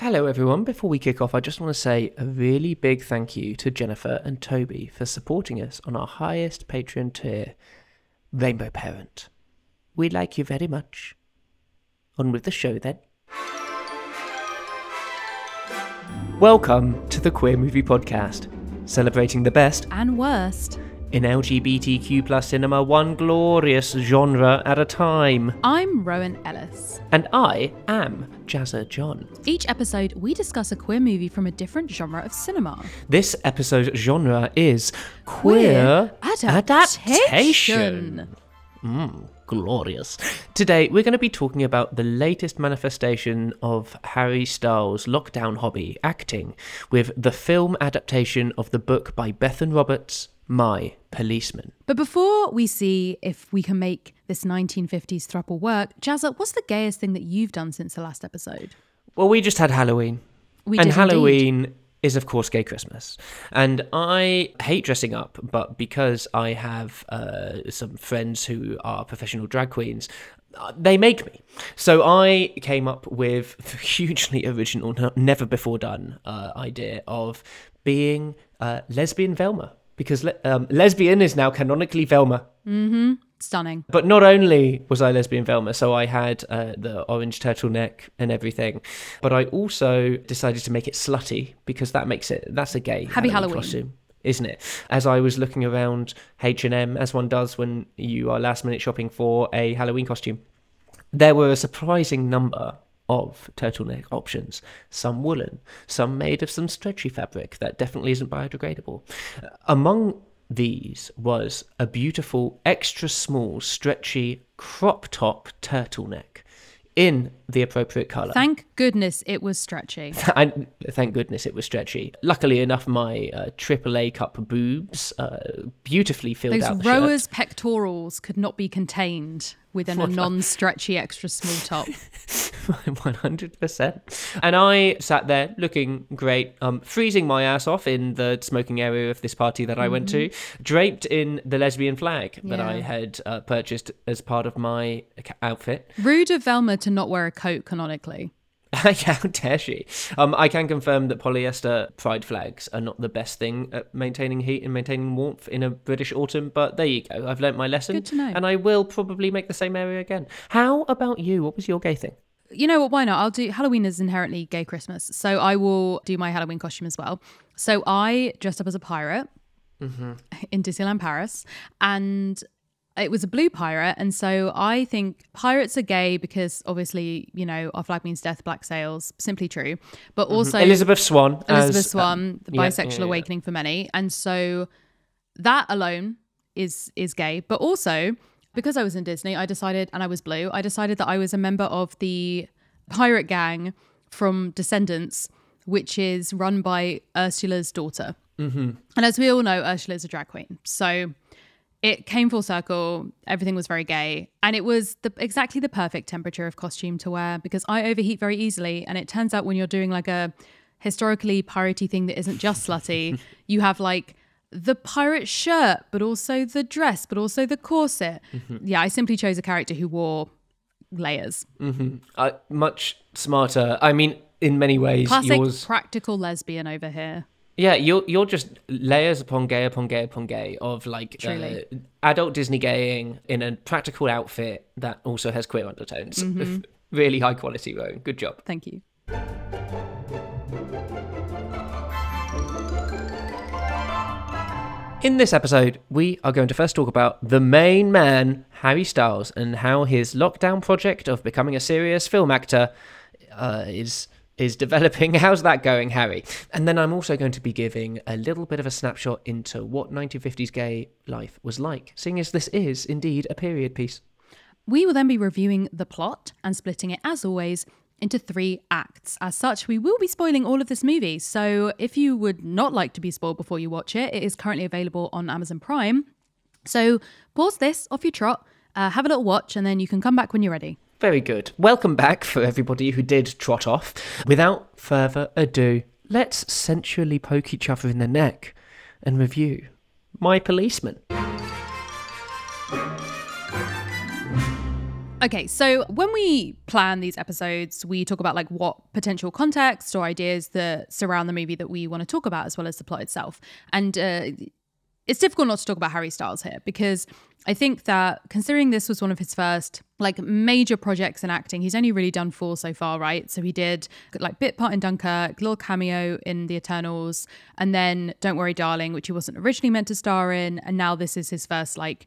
Hello, everyone. Before we kick off, I just want to say a really big thank you to Jennifer and Toby for supporting us on our highest Patreon tier, Rainbow Parent. We like you very much. On with the show then. Welcome to the Queer Movie Podcast, celebrating the best and worst. In LGBTQ plus cinema, one glorious genre at a time. I'm Rowan Ellis. And I am Jazza John. Each episode, we discuss a queer movie from a different genre of cinema. This episode's genre is queer, adaptation. Mm, glorious. Today, we're going to be talking about the latest manifestation of Harry Styles' lockdown hobby, acting, with the film adaptation of the book by Bethan Roberts, My Policeman. But before we see if we can make this 1950s throuple work, Jazza, what's the gayest thing that you've done since the last episode? Well, we just had Halloween. We and did Halloween is, of course, gay Christmas. And I hate dressing up, but because I have uh, some friends who are professional drag queens, uh, they make me. So I came up with the hugely original, never before done uh, idea of being uh, lesbian Velma. Because le- um, lesbian is now canonically Velma. Mm-hmm. Stunning. But not only was I lesbian Velma, so I had uh, the orange turtleneck and everything, but I also decided to make it slutty because that makes it that's a gay Happy Halloween. costume, isn't it? As I was looking around H and M, as one does when you are last minute shopping for a Halloween costume, there were a surprising number of turtleneck options. Some woolen, some made of some stretchy fabric that definitely isn't biodegradable. Among these was a beautiful, extra small, stretchy crop top turtleneck in the appropriate colour. Thank goodness it was stretchy. I, thank goodness it was stretchy. Luckily enough, my uh, AAA cup boobs, uh, beautifully filled Those out the shirt. rowers' pectorals could not be contained within a non stretchy extra small top. 100%. And I sat there looking great, um, freezing my ass off in the smoking area of this party that I went to, draped in the lesbian flag that I had uh, purchased as part of my outfit. Rude of Velma to not wear a coat canonically. How dare she? Um, I can confirm that polyester pride flags are not the best thing at maintaining heat and maintaining warmth in a British autumn, but there you go. I've learnt my lesson. Good to know. And I will probably make the same area again. How about you? What was your gay thing? You know what? Why not? I'll do. Halloween is inherently gay Christmas, so I will do my Halloween costume as well. So I dressed up as a pirate mm-hmm. in Disneyland Paris, and it was a blue pirate. And so I think pirates are gay because obviously, you know, our flag means death, black sails, simply true. But mm-hmm. also Elizabeth Swann. Elizabeth as, Swann, um, the yeah, bisexual yeah, yeah. awakening for many, and so that alone is is gay. But also because I was in Disney, I decided, and I was blue, I decided that I was a member of the pirate gang from Descendants, which is run by Ursula's daughter. Mm-hmm. And as we all know, Ursula is a drag queen, so it came full circle. Everything was very gay, and it was the exactly the perfect temperature of costume to wear because I overheat very easily. And it turns out when you're doing like a historically piratey thing that isn't just slutty, you have like the pirate shirt, but also the dress, but also the corset. Yeah, I simply chose a character who wore layers. Uh, much smarter. I mean, in many ways, Classic yours. practical lesbian over here. Yeah, you're you're just layers upon gay upon gay upon gay of like uh, adult Disney gaying in a practical outfit that also has queer undertones. Mm-hmm. really high quality, Rowan. Good job. Thank you. In this episode, we are going to first talk about the main man, Harry Styles, and how his lockdown project of becoming a serious film actor uh, is is developing. How's that going, Harry? And then I'm also going to be giving a little bit of a snapshot into what 1950s gay life was like, seeing as this is indeed a period piece. We will then be reviewing the plot and splitting it, as always, into three acts. As such, we will be spoiling all of this movie. So if you would not like to be spoiled before you watch it, it is currently available on Amazon Prime. So pause this off your trot, uh, have a little watch, and then you can come back when you're ready. Very good. Welcome back for everybody who did trot off. Without further ado, let's sensually poke each other in the neck and review My Policeman. Okay, so when we plan these episodes, we talk about like what potential context or ideas that surround the movie that we want to talk about, as well as the plot itself. And uh, it's difficult not to talk about Harry Styles here because I think that considering this was one of his first like major projects in acting, he's only really done four so far, right? So he did like bit part in Dunkirk, little cameo in The Eternals, and then Don't Worry Darling, which he wasn't originally meant to star in, and now this is his first like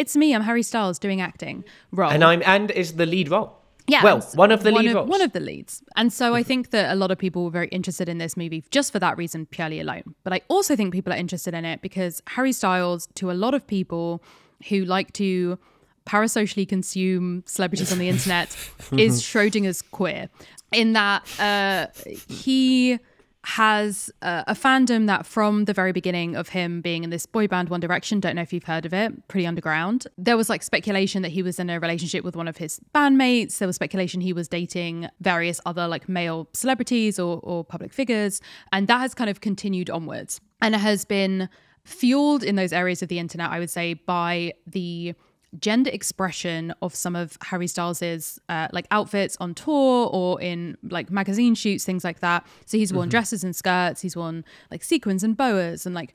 it's me, I'm Harry Styles doing acting role. And I'm and is the lead role. Yeah. Well, one of the one lead of, roles. One of the leads. And so I think that a lot of people were very interested in this movie just for that reason, purely alone. But I also think people are interested in it because Harry Styles, to a lot of people who like to parasocially consume celebrities on the internet, is Schrodinger's queer. In that uh, he has uh, a fandom that from the very beginning of him being in this boy band One Direction, don't know if you've heard of it, pretty underground. There was like speculation that he was in a relationship with one of his bandmates. There was speculation he was dating various other like male celebrities or, or public figures. And that has kind of continued onwards. And it has been fueled in those areas of the internet, I would say, by the gender expression of some of Harry Styles's uh, like outfits on tour or in like magazine shoots, things like that. So he's worn dresses and skirts, he's worn like sequins and boas and like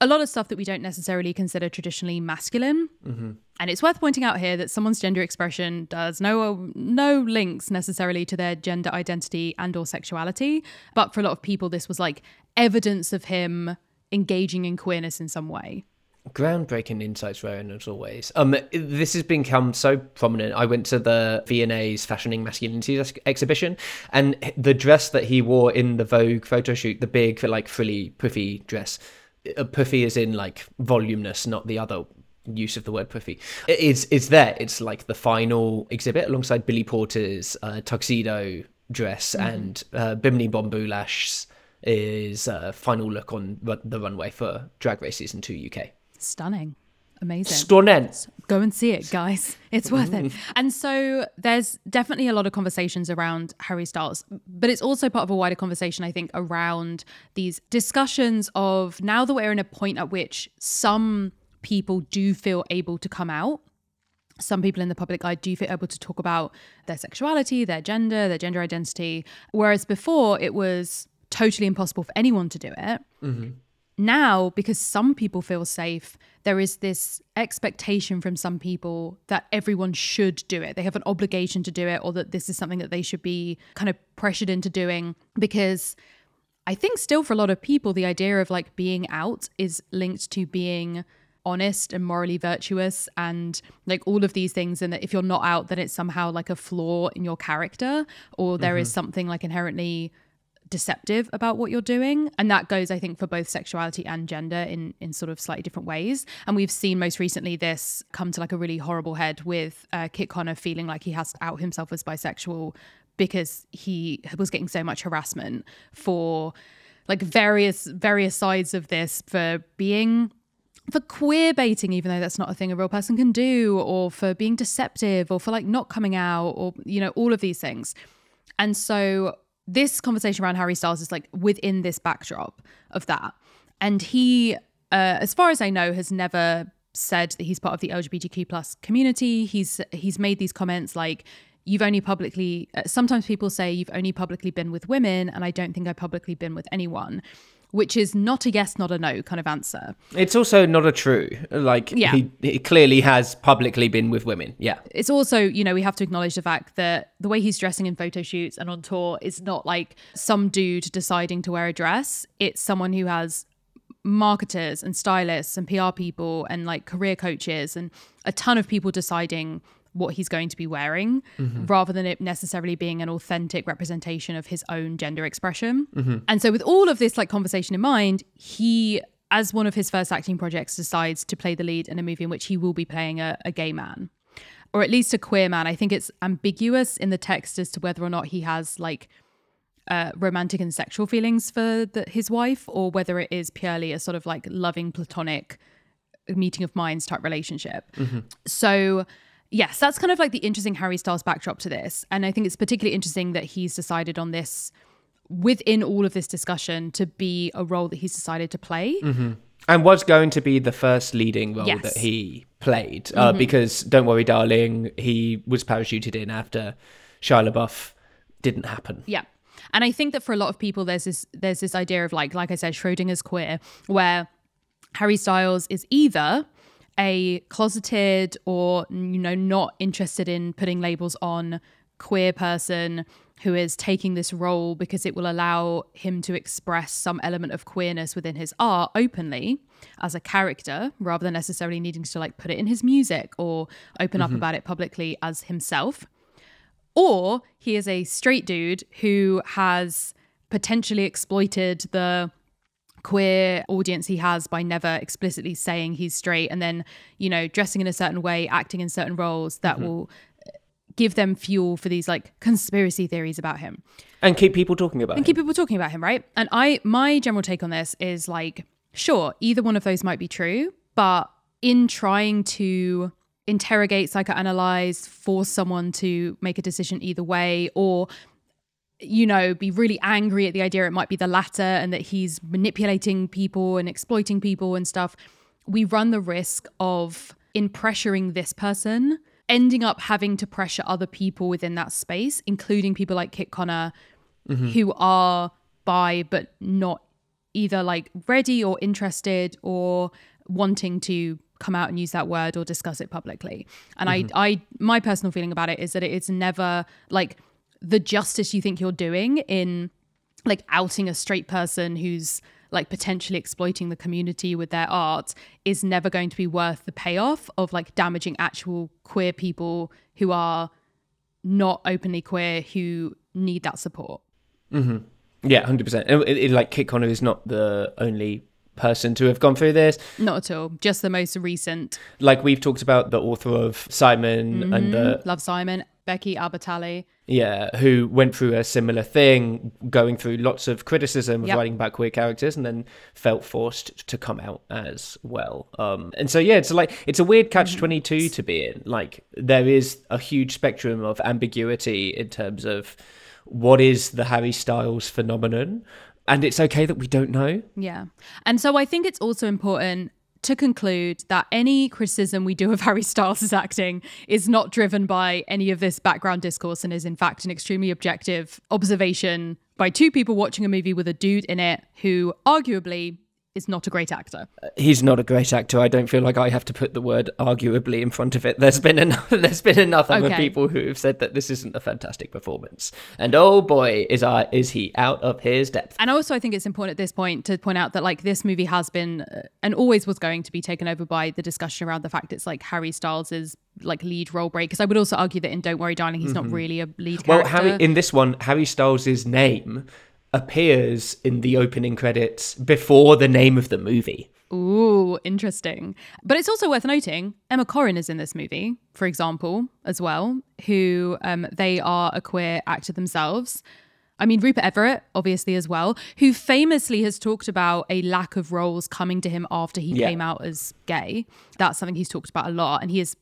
a lot of stuff that we don't necessarily consider traditionally masculine. And it's worth pointing out here that someone's gender expression does no no links necessarily to their gender identity and or sexuality, but for a lot of people this was like evidence of him engaging in queerness in some way. Groundbreaking insights, Rowan, as always. Um, this has become so prominent. I went to the V&A's Fashioning Masculinity ex- exhibition, and the dress that he wore in the Vogue photo shoot, the big, like, frilly, puffy dress, uh, puffy is in, like, voluminous, not the other use of the word puffy. It's, it's there. It's, like, the final exhibit alongside Billy Porter's uh, tuxedo dress and uh, Bimini Bon Boulash's is uh, final look on the runway for Drag Race Season 2 UK. Stunning. Amazing. Stunning. Go and see it, guys. It's worth it. Mm. And so there's definitely a lot of conversations around Harry Styles, but it's also part of a wider conversation, I think, around these discussions of now that we're in a point at which some people do feel able to come out. Some people in the public eye do feel able to talk about their sexuality, their gender, their gender identity. Whereas before it was totally impossible for anyone to do it mm-hmm. Now because some people feel safe there is this expectation from some people that everyone should do it. They have an obligation to do it or that this is something that they should be kind of pressured into doing because i think still for a lot of people the idea of like being out is linked to being honest and morally virtuous and like all of these things. And that if you're not out then it's somehow like a flaw in your character or there is mm-hmm. something like inherently deceptive about what you're doing and that goes i think for both sexuality and gender in in sort of slightly different ways and we've seen most recently this come to like a really horrible head with uh, kit connor feeling like he has to out himself as bisexual because he was getting so much harassment for like various various sides of this for being for queer baiting, even though that's not a thing a real person can do, or for being deceptive, or for like not coming out, or you know, all of these things. And so this conversation around Harry Styles is like within this backdrop of that. And he, uh, as far as I know, has never said that he's part of the LGBTQ plus community. He's he's made these comments like you've only publicly uh, sometimes people say you've only publicly been with women and I don't think I've publicly been with anyone, which is not a yes not a no kind of answer. It's also not a true. Like Yeah. he, he clearly has publicly been with women. Yeah. it's also, you know, we have to acknowledge the fact that the way he's dressing in photo shoots and on tour is not like some dude deciding to wear a dress. It's someone who has marketers and stylists and PR people and like career coaches and a ton of people deciding what he's going to be wearing mm-hmm. rather than it necessarily being an authentic representation of his own gender expression. Mm-hmm. And so with all of this like conversation in mind, he as one of his first acting projects decides to play the lead in a movie in which he will be playing a, a gay man or at least a queer man. I think it's ambiguous in the text as to whether or not he has like uh, romantic and sexual feelings for the, his wife, or whether it is purely a sort of like loving platonic meeting of minds type relationship. Mm-hmm. So. Yes, that's kind of like the interesting Harry Styles backdrop to this. And I think it's particularly interesting that he's decided on this within all of this discussion to be a role that he's decided to play. and was going to be the first leading role Yes. that he played uh, because don't worry darling he was parachuted in after Shia LaBeouf didn't happen Yeah. And I think that for a lot of people there's this there's this idea of like like I said Schrodinger's queer where Harry Styles is either a closeted or you know not interested in putting labels on queer person who is taking this role because it will allow him to express some element of queerness within his art openly as a character rather than necessarily needing to like put it in his music or open up mm-hmm. about it publicly as himself. Or he is a straight dude who has potentially exploited the queer audience he has by never explicitly saying he's straight and then you know dressing in a certain way acting in certain roles that will uh, give them fuel for these like conspiracy theories about him and keep people talking about and him. And keep people talking about him, right? And I, my general take on this is like, sure, either one of those might be true, but in trying to interrogate, psychoanalyze, force someone to make a decision either way, or you know, be really angry at the idea it might be the latter and that he's manipulating people and exploiting people and stuff, we run the risk of in pressuring this person ending up having to pressure other people within that space, including people like Kit Connor, mm-hmm. who are bi but not either like ready or interested or wanting to come out and use that word or discuss it publicly. And I, mm-hmm. I, my personal feeling about it is that it's never like the justice you think you're doing in like outing a straight person who's like potentially exploiting the community with their art is never going to be worth the payoff of like damaging actual queer people who are not openly queer who need that support. Mm-hmm. yeah 100% it, it, like Kit Connor is not the only person to have gone through this Not at all. Just the most recent. like we've talked about the author of Simon and the Love Simon, Becky Albertalli. Yeah, who went through a similar thing, going through lots of criticism of Yep. writing about queer characters, and then felt forced to come out as well. Um, and so yeah, it's like it's a weird catch twenty two to be in. Like there is a huge spectrum of ambiguity in terms of what is the Harry Styles phenomenon, and it's okay that we don't know. Yeah. And so I think it's also important to conclude that any criticism we do of Harry Styles' acting is not driven by any of this background discourse and is in fact an extremely objective observation by two people watching a movie with a dude in it who arguably is not a great actor. He's not a great actor. I don't feel like I have to put the word arguably in front of it. There's been enough. There's been enough other Okay. people who have said that this isn't a fantastic performance. And oh boy, is I is he out of his depth? And also, I think it's important at this point to point out that like this movie has been uh, and always was going to be taken over by the discussion around the fact it's like Harry Styles' like lead role break. Because I would also argue that in Don't Worry, Darling, he's not really a lead Mm-hmm. Well. Harry in this one, Harry Styles' name appears in the opening credits before the name of the movie. Ooh, interesting. But it's also worth noting Emma Corrin is in this movie, for example, as well, who um, they are a queer actor themselves. I mean, Rupert Everett, obviously, as well, who famously has talked about a lack of roles coming to him after he Yeah. came out as gay. That's something he's talked about a lot. And he is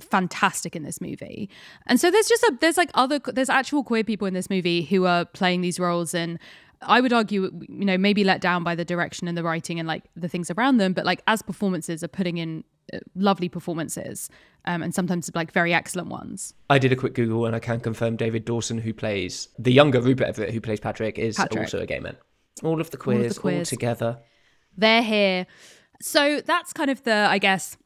fantastic in this movie. And so there's just a there's like other there's actual queer people in this movie who are playing these roles and I would argue you know maybe let down by the direction and the writing and like the things around them but like as performances are putting in uh, lovely performances um, and sometimes like very excellent ones. I did a quick Google and I can confirm David Dawson, who plays the younger Rupert Everett, who plays Patrick, is Patrick. also a gay man. All of the queers, all, queers. together. They're here. So that's kind of the I guess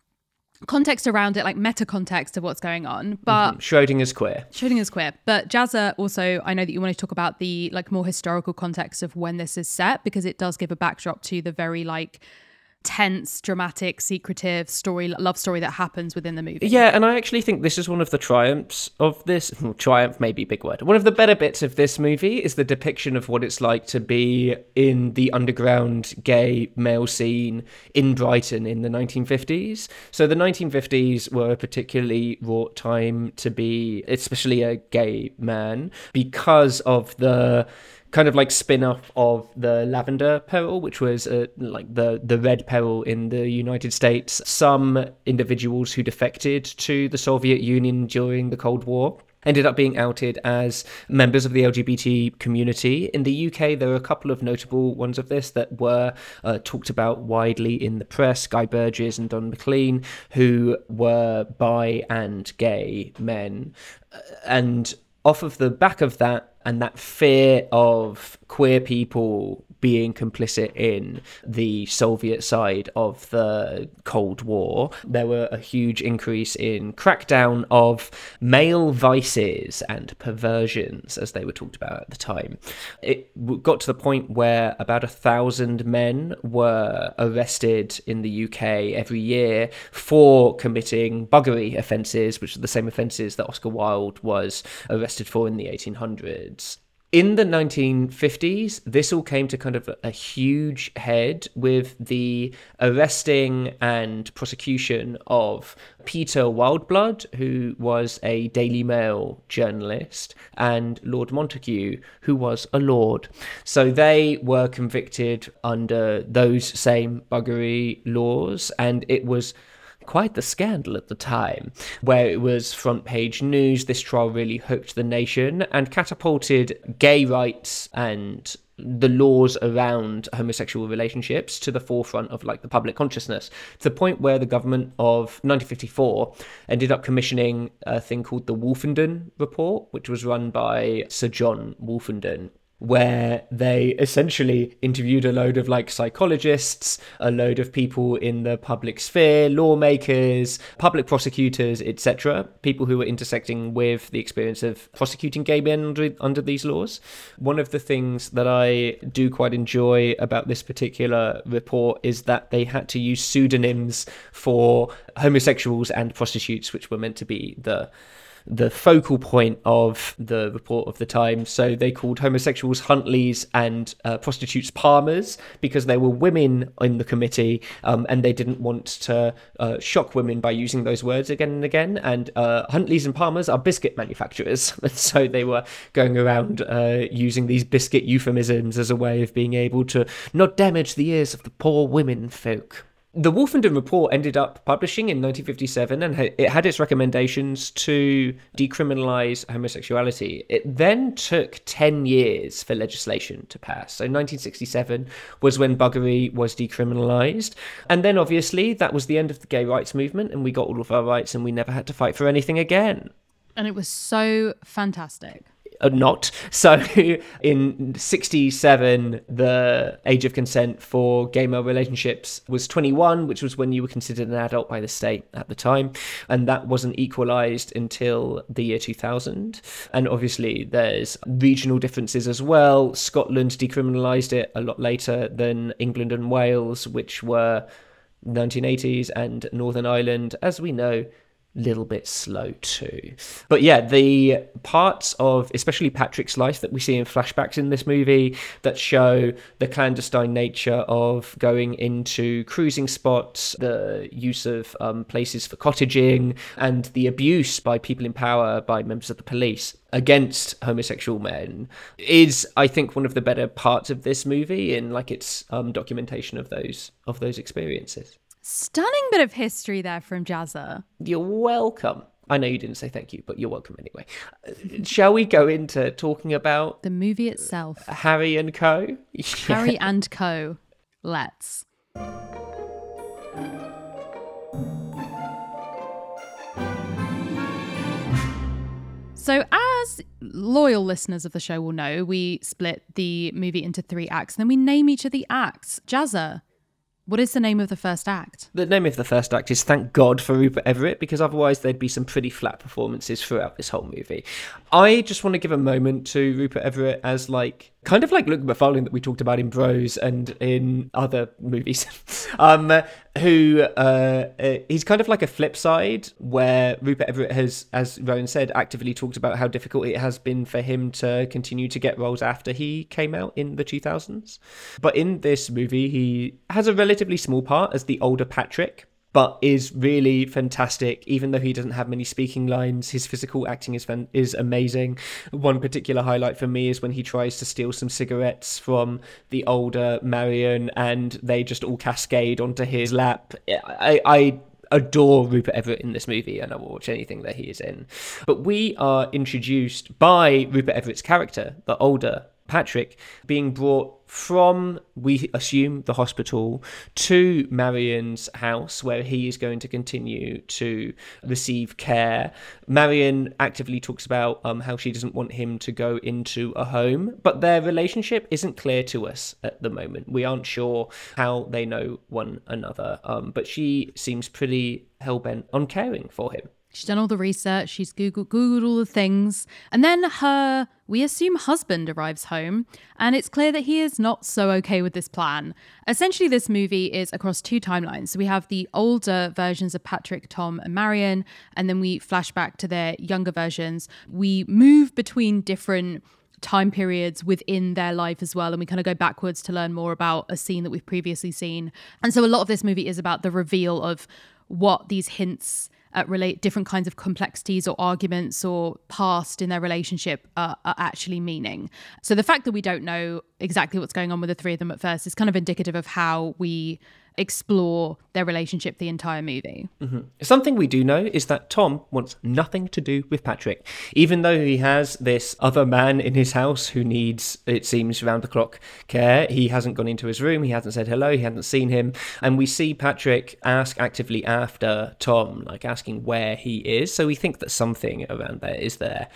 context around it like meta context of what's going on mm-hmm. but Schrodinger's queer. Schrodinger's queer. But Jazza also, I know that you want to talk about the like more historical context of when this is set because it does give a backdrop to the very like tense, dramatic, secretive story, love story that happens within the movie. Yeah, and I actually think this is one of the triumphs of this. Hmm, triumph may be big word. One of the better bits of this movie is the depiction of what it's like to be in the underground gay male scene in Brighton in the 1950s. So the 1950s were a particularly wrought time to be, especially a gay man, because of the kind of like spin-off of the lavender peril which was uh, like the the red peril in the united states some individuals who defected to the soviet union during the cold war ended up being outed as members of the LGBT community. In the UK, there are a couple of notable ones of this that were uh, talked about widely in the press Guy Burgess and Don Maclean, who were bi and gay men. Uh, and off of the back of that, and that fear of queer people being complicit in the Soviet side of the Cold War. There were a huge increase in crackdown of male vices and perversions, as they were talked about at the time. It got to the point where about a thousand men were arrested in the UK every year for committing buggery offences, which are the same offences that Oscar Wilde was arrested for in the 1800s in the 1950s, this all came to kind of a huge head with the arresting and prosecution of Peter Wildblood, who was a Daily Mail journalist, and Lord Montagu, who was a lord. So they were convicted under those same buggery laws, and it was quite the scandal at the time, where it was front page news. This trial really hooked the nation and catapulted gay rights and the laws around homosexual relationships to the forefront of like the public consciousness to the point where the government of 1954 ended up commissioning a thing called the Wolfenden report which was run by Sir John Wolfenden where they essentially interviewed a load of like psychologists, a load of people in the public sphere, lawmakers, public prosecutors, etc., people who were intersecting with the experience of prosecuting gay men under, under these laws. One of the things that I do quite enjoy about this particular report is that they had to use pseudonyms for homosexuals and prostitutes, which were meant to be the the focal point of the report of the time. So they called homosexuals Huntleys and uh, prostitutes Palmers because there were women in the committee um, and they didn't want to uh, shock women by using those words again and again. And uh, Huntleys and Palmers are biscuit manufacturers. so they were going around uh, using these biscuit euphemisms as a way of being able to not damage the ears of the poor women folk the Wolfenden report ended up publishing in 1957 and it had its recommendations to decriminalize homosexuality. It then took 10 years for legislation to pass. So 1967 was when buggery was decriminalized. And then obviously that was the end of the gay rights movement and we got all of our rights and we never had to fight for anything again. And it was so fantastic. Uh, not. So in 67, the age of consent for gay male relationships was 21, which was when you were considered an adult by the state at the time. And that wasn't equalized until the year 2000. And obviously, there's regional differences as well. Scotland decriminalized it a lot later than England and Wales, which were 1980s, and Northern Ireland, as we know, little bit slow too. But yeah, the parts of especially Patrick's life that we see in flashbacks in this movie that show the clandestine nature of going into cruising spots, the use of um, places for cottaging, and the abuse by people in power, by members of the police against homosexual men is i think one of the better parts of this movie in like its um, documentation of those of those experiences Stunning bit of history there from Jazza. You're welcome. I know you didn't say thank you, but you're welcome anyway. Uh, shall we go into talking about the movie itself? Harry and Co. Harry and Co. Let's. So, as loyal listeners of the show will know, we split the movie into three acts, and then we name each of the acts. Jazza, what is the name of the first act? The name of the first act is Thank God for Rupert Everett, because otherwise there'd be some pretty flat performances throughout this whole movie. I just want to give a moment to Rupert Everett as like kind of like Luke Macfarlane that we talked about in Bros and in other movies, um, who uh, uh, he's kind of like a flip side where Rupert Everett has, as Rowan said, actively talked about how difficult it has been for him to continue to get roles after he came out in the 2000s. But in this movie, he has a relatively small part as the older Patrick but is really fantastic. Even though he doesn't have many speaking lines, his physical acting is is amazing. One particular highlight for me is when he tries to steal some cigarettes from the older Marion, and they just all cascade onto his lap. I, I adore Rupert Everett in this movie, and I will watch anything that he is in. But we are introduced by Rupert Everett's character, the older Patrick, being brought from, we assume, the hospital to Marion's house where he is going to continue to receive care. Marion actively talks about um, how she doesn't want him to go into a home, but their relationship isn't clear to us at the moment. We aren't sure how they know one another, um, but she seems pretty hell bent on caring for him. She's done all the research, she's Googled, Googled all the things. And then her, we assume, husband arrives home, and it's clear that he is not so okay with this plan. Essentially, this movie is across two timelines. So we have the older versions of Patrick, Tom, and Marion, and then we flash back to their younger versions. We move between different time periods within their life as well. And we kind of go backwards to learn more about a scene that we've previously seen. And so a lot of this movie is about the reveal of what these hints at relate different kinds of complexities or arguments or past in their relationship are, are actually meaning. So the fact that we don't know exactly what's going on with the three of them at first is kind of indicative of how we explore their relationship the entire movie. Mm-hmm. Something we do know is that Tom wants nothing to do with Patrick, even though he has this other man in his house who needs, it seems, round the clock care. He hasn't gone into his room, he hasn't said hello, he hasn't seen him. And we see Patrick ask actively after Tom, like asking where he is. So we think that something around there is there.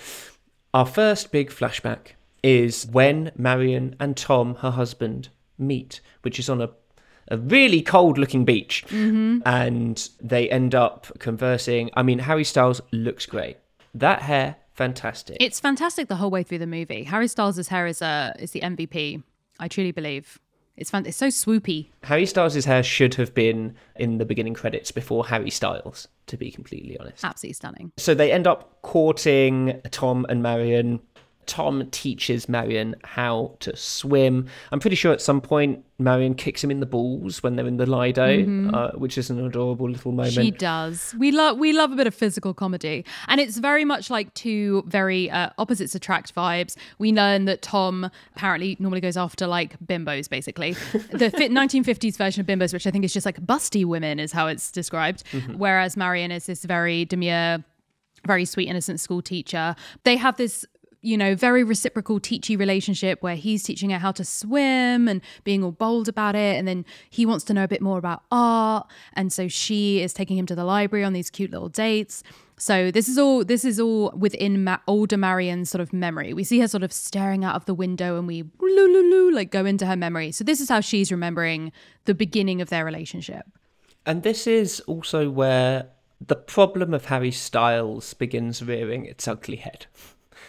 Our first big flashback is when Marion and Tom, her husband, meet, which is on a a really cold looking beach mm-hmm. and they end up conversing. I mean, Harry Styles looks great. That hair, fantastic. It's fantastic the whole way through the movie. Harry Styles' hair is, uh, is the MVP. I truly believe. It's fun. It's so swoopy. Harry Styles' hair should have been in the beginning credits before Harry Styles, to be completely honest. Absolutely stunning. So they end up courting Tom and Marion. Tom teaches Marion how to swim. I'm pretty sure at some point Marion kicks him in the balls when they're in the Lido, mm-hmm. uh, which is an adorable little moment. She does. We love we love a bit of physical comedy, and it's very much like two very uh, opposites attract vibes. We learn that Tom apparently normally goes after like bimbos, basically the 1950s version of bimbos, which I think is just like busty women, is how it's described. Mm-hmm. Whereas Marion is this very demure very sweet innocent school teacher they have this you know, very reciprocal teachy relationship where he's teaching her how to swim and being all bold about it. And then he wants to know a bit more about art. And so she is taking him to the library on these cute little dates. So this is all this is all within Ma- older Marion's sort of memory. We see her sort of staring out of the window, and we like go into her memory. So this is how she's remembering the beginning of their relationship. And this is also where the problem of Harry Styles begins rearing its ugly head.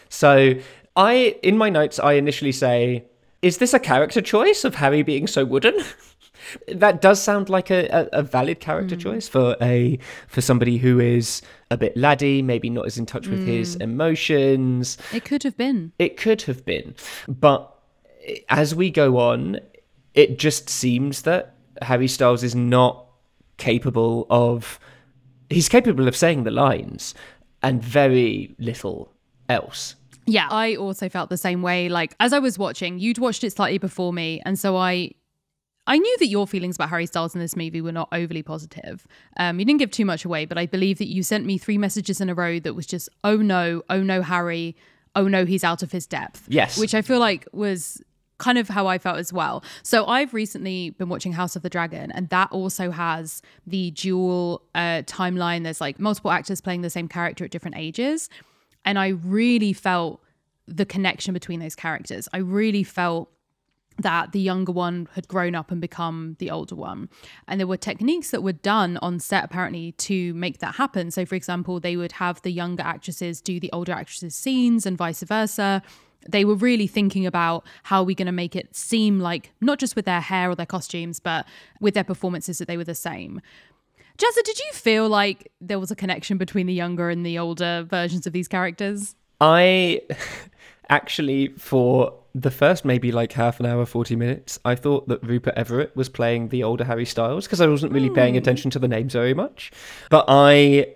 So I, in my notes, I initially say, is this a character choice of Harry being so wooden? that does sound like a, a, a valid character mm. choice for a for somebody who is a bit laddie, maybe not as in touch with mm. his emotions. It could have been. It could have been. But as we go on, it just seems that Harry Styles is not capable of he's capable of saying the lines and very little else. Yeah, I also felt the same way. Like as I was watching, you'd watched it slightly before me, and so I I knew that your feelings about Harry Styles in this movie were not overly positive. Um, you didn't give too much away, but I believe that you sent me three messages in a row that was just, oh no, oh no, Harry, oh no, he's out of his depth. Yes. Which I feel like was kind of how I felt as well. So I've recently been watching House of the Dragon, and that also has the dual uh, timeline. There's like multiple actors playing the same character at different ages. And I really felt the connection between those characters. I really felt that the younger one had grown up and become the older one. And there were techniques that were done on set apparently to make that happen. So, for example, they would have the younger actresses do the older actresses' scenes and vice versa. They were really thinking about how are we going to make it seem like not just with their hair or their costumes, but with their performances that they were the same. Jazza, did you feel like there was a connection between the younger and the older versions of these characters? I actually, for the first maybe like half an hour, 40 minutes, I thought that Rupert Everett was playing the older Harry Styles because I wasn't really mm. paying hmm. attention to the names very much. But I.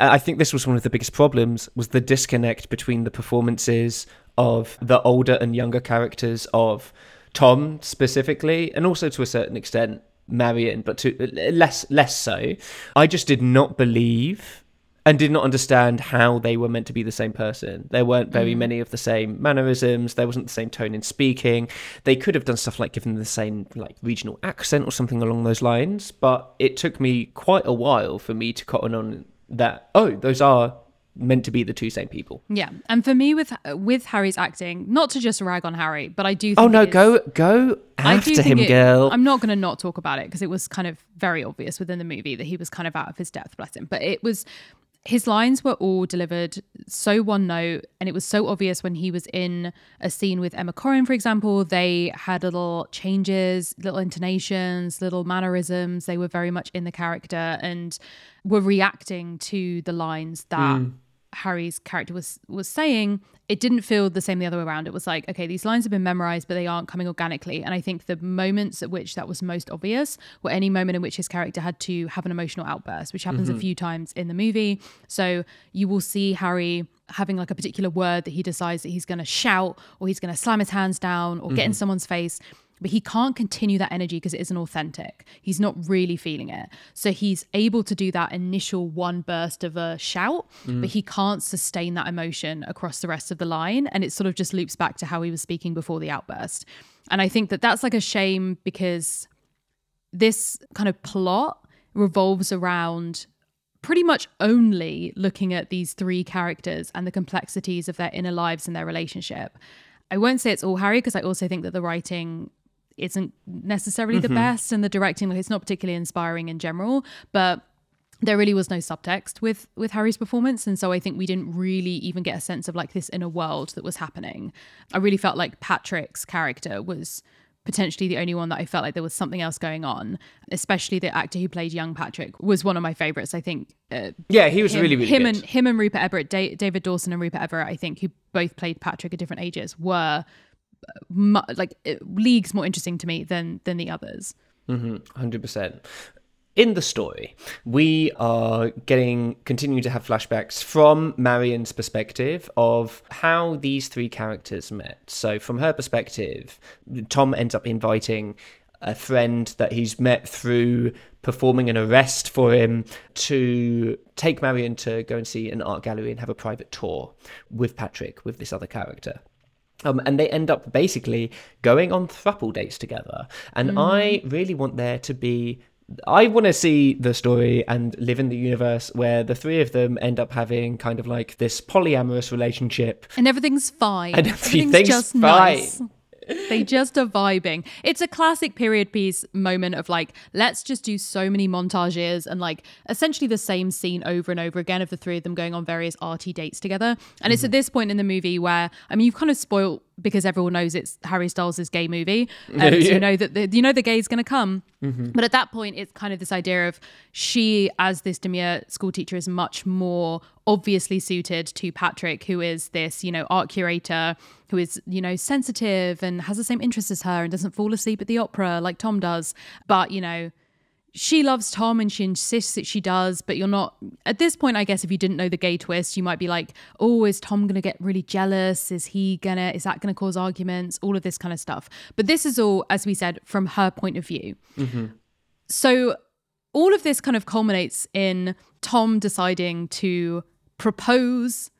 I think this was one of the biggest problems was the disconnect between the performances of the older and younger characters of Tom specifically, and also to a certain extent Marion, but to less less so. I just did not believe and did not understand how they were meant to be the same person. There weren't very mm. many of the same mannerisms. There wasn't the same tone in speaking. They could have done stuff like given them the same like regional accent or something along those lines. But it took me quite a while for me to cotton on that. Oh, those are meant to be the two same people. Yeah, and for me with with Harry's acting, not to just rag on Harry, but I do. Oh, think Oh no, go go after him, it- girl. I'm not going to not talk about it because it was kind of very obvious within the movie that he was kind of out of his depth, bless him. But it was his lines were all delivered so one note, and it was so obvious when he was in a scene with Emma Corrin, for example. They had little changes, little intonations, little mannerisms. They were very much in the character and were reacting to the lines that. Mm. Harry's character was was saying, it didn't feel the same the other way around. It was like, okay, these lines have been memorized, but they aren't coming organically. And I think the moments at which that was most obvious were any moment in which his character had to have an emotional outburst, which happens a mm-hmm. few times in the movie. So you will see Harry having like a particular word that he decides that he's going to shout or he's going to slam his hands down or get in mm-hmm. someone's face but he can't continue that energy because it isn't authentic. He's not really feeling it. So he's able to do that initial one burst of a shout, mm-hmm. but he can't sustain that emotion across the rest of the line. And it sort of just loops back to how he was speaking before the outburst. And I think that that's like a shame because this kind of plot revolves around pretty much only looking at these three characters and the complexities of their inner lives and their relationship. I won't say it's all Harry because I also think that the writing isn't necessarily the best and the directing like it's not particularly inspiring in general, but there really was no subtext with with Harry's performance and so I think we didn't really even get a sense of like this inner world that was happening. I really felt like Patrick's character was potentially the only one that I felt like there was something else going on, especially the actor who played young Patrick was one of my favorites. I think uh, yeah, he was him, really really him good. and him and Rupert Everett, Da- David Dawson and Rupert Everett, I think, who both played Patrick at different ages, were mu- like uh, leagues more interesting to me than than the others. Hundred percent. In the story, we are getting continuing to have flashbacks from Marion's perspective of how these three characters met. So, from her perspective, Tom ends up inviting a friend that he's met through performing an arrest for him to take Marion to go and see an art gallery and have a private tour with Patrick, with this other character. Um, and they end up basically going on thruple dates together. And I really want there to be. I want to see the story and live in the universe where the three of them end up having kind of like this polyamorous relationship. And everything's fine. And everything's just fine. nice. They just are vibing. It's a classic period piece moment of like, let's just do so many montages and like essentially the same scene over and over again of the three of them going on various arty dates together. And it's at mm-hmm. this point in the movie where I mean, you've kind of spoiled because everyone knows it's Harry Styles' gay movie, um, and Yeah. you know that the, you know the gay's going to come. Mm-hmm. But at that point, it's kind of this idea of she, as this demure school teacher, is much more obviously suited to Patrick, who is this, you know, art curator who is, you know, sensitive and has the same interests as her and doesn't fall asleep at the opera like Tom does. But, you know, she loves Tom and she insists that she does, but you're not at this point, I guess if you didn't know the gay twist, you might be like, Oh, is Tom gonna get really jealous? Is he gonna is that gonna cause arguments? All of this kind of stuff. But this is all, as we said, from her point of view. Mm-hmm. So all of this kind of culminates in Tom deciding to propose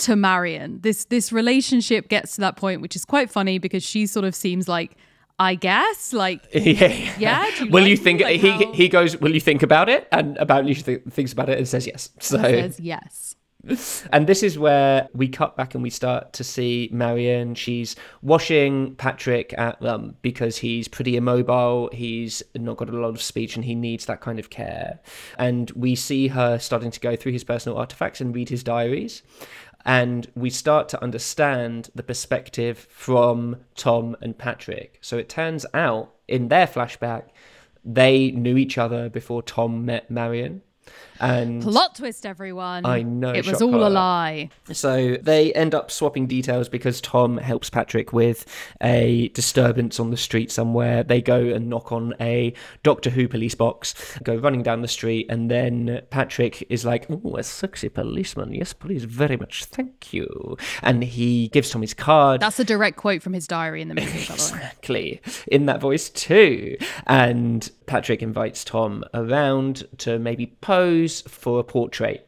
to Marion. This this relationship gets to that point, which is quite funny because she sort of seems like, I guess, like yeah. Yeah, you will like you think Like he how- he goes? Will you think about it? And about you th- thinks about it and says yes. So says yes. And this is where we cut back and we start to see Marion. She's washing Patrick at, um, because he's pretty immobile. He's not got a lot of speech and he needs that kind of care. And we see her starting to go through his personal artifacts and read his diaries. And we start to understand the perspective from Tom and Patrick. So it turns out in their flashback, they knew each other before Tom met Marion. And Plot twist, everyone. I know, It was all a lie. so they end up swapping details because Tom helps Patrick with a disturbance on the street somewhere. They go and knock on a Doctor Who police box, go running down the street, and then Patrick is like, Oh, a sexy policeman. Yes, please, very much. Thank you. And he gives Tom his card. That's a direct quote from his diary in the movie. Exactly. In that voice too. And Patrick invites Tom around to maybe pose for a portrait.